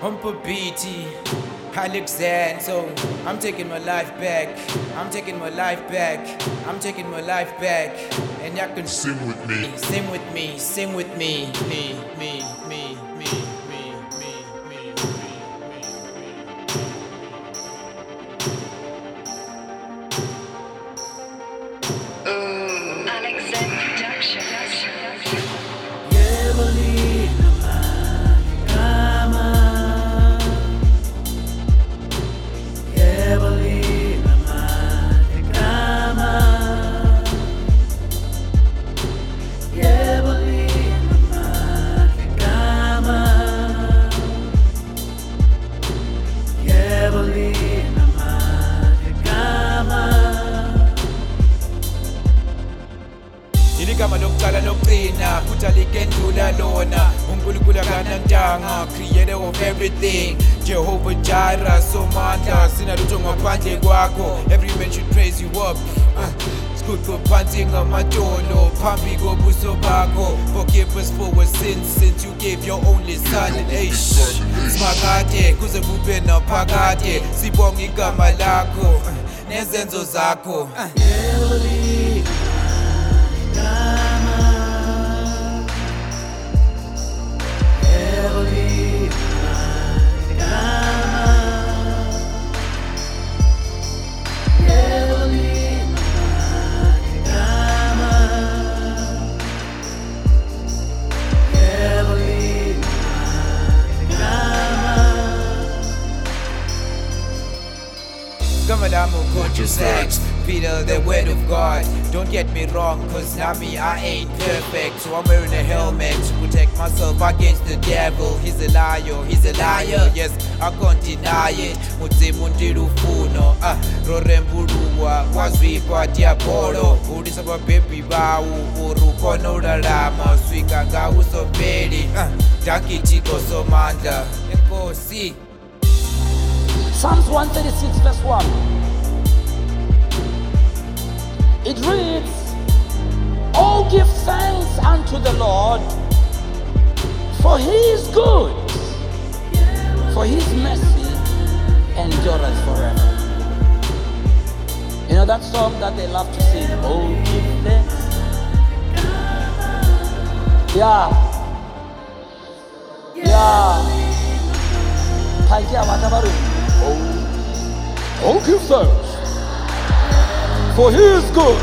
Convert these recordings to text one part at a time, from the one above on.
Humper BT, Alexander. So I'm taking my life back. I'm taking my life back. I'm taking my life back. And y'all can Sing with me. sing with me, sing with me. Me, me, me, iligama lokuqala lokugcina futhi alikendlula lona. Unkulunkulu akanantanga creator of everything. Jehovah jira somandla sinalutho ngaphandle kwakho. Every man should praise you up. Uh, Sikuqo phansi ngamadolo phambi kobuso bakho. Forgive us for our sins since you gave your only son. Eish Simakade kuze kube naphakade. Sibonga igama lakho uh, nezenzo zakho. Uh. Come along, conscious acts Peter, the word of God. Don't get me wrong, cause me, I ain't perfect. So I'm wearing a helmet to protect myself against the devil. He's a liar, he's a liar. Yes, I can't deny it. Mudzimu ndilufuno ah, rorembuluwa kwazvikwa diabolo. Udisa babebi bawu urukono ulalama Swika ngausopeli ah, Dakitiko somandla Enkosi Psalms 136, verse 1. It reads, Oh, give thanks unto the Lord, for he is good, for his mercy endureth forever. You know that song that they love to sing? Oh, give thanks. Yeah. Yeah. Paikia watabaru. Oh, give thanks. For he is good.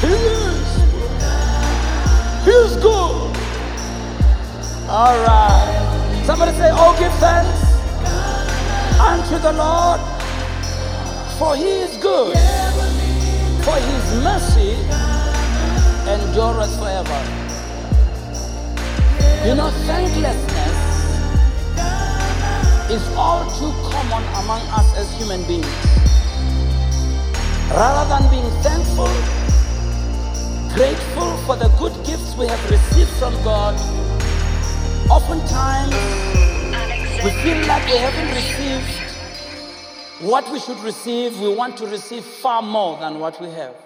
he is. He is good. All right. Somebody say, Oh, give thanks unto the Lord. For he is good. For his mercy endureth forever. You know, thanklessness is all too common among us as human beings. Rather than being thankful, grateful for the good gifts we have received from God, oftentimes we feel like we haven't received what we should receive. We want to receive far more than what we have.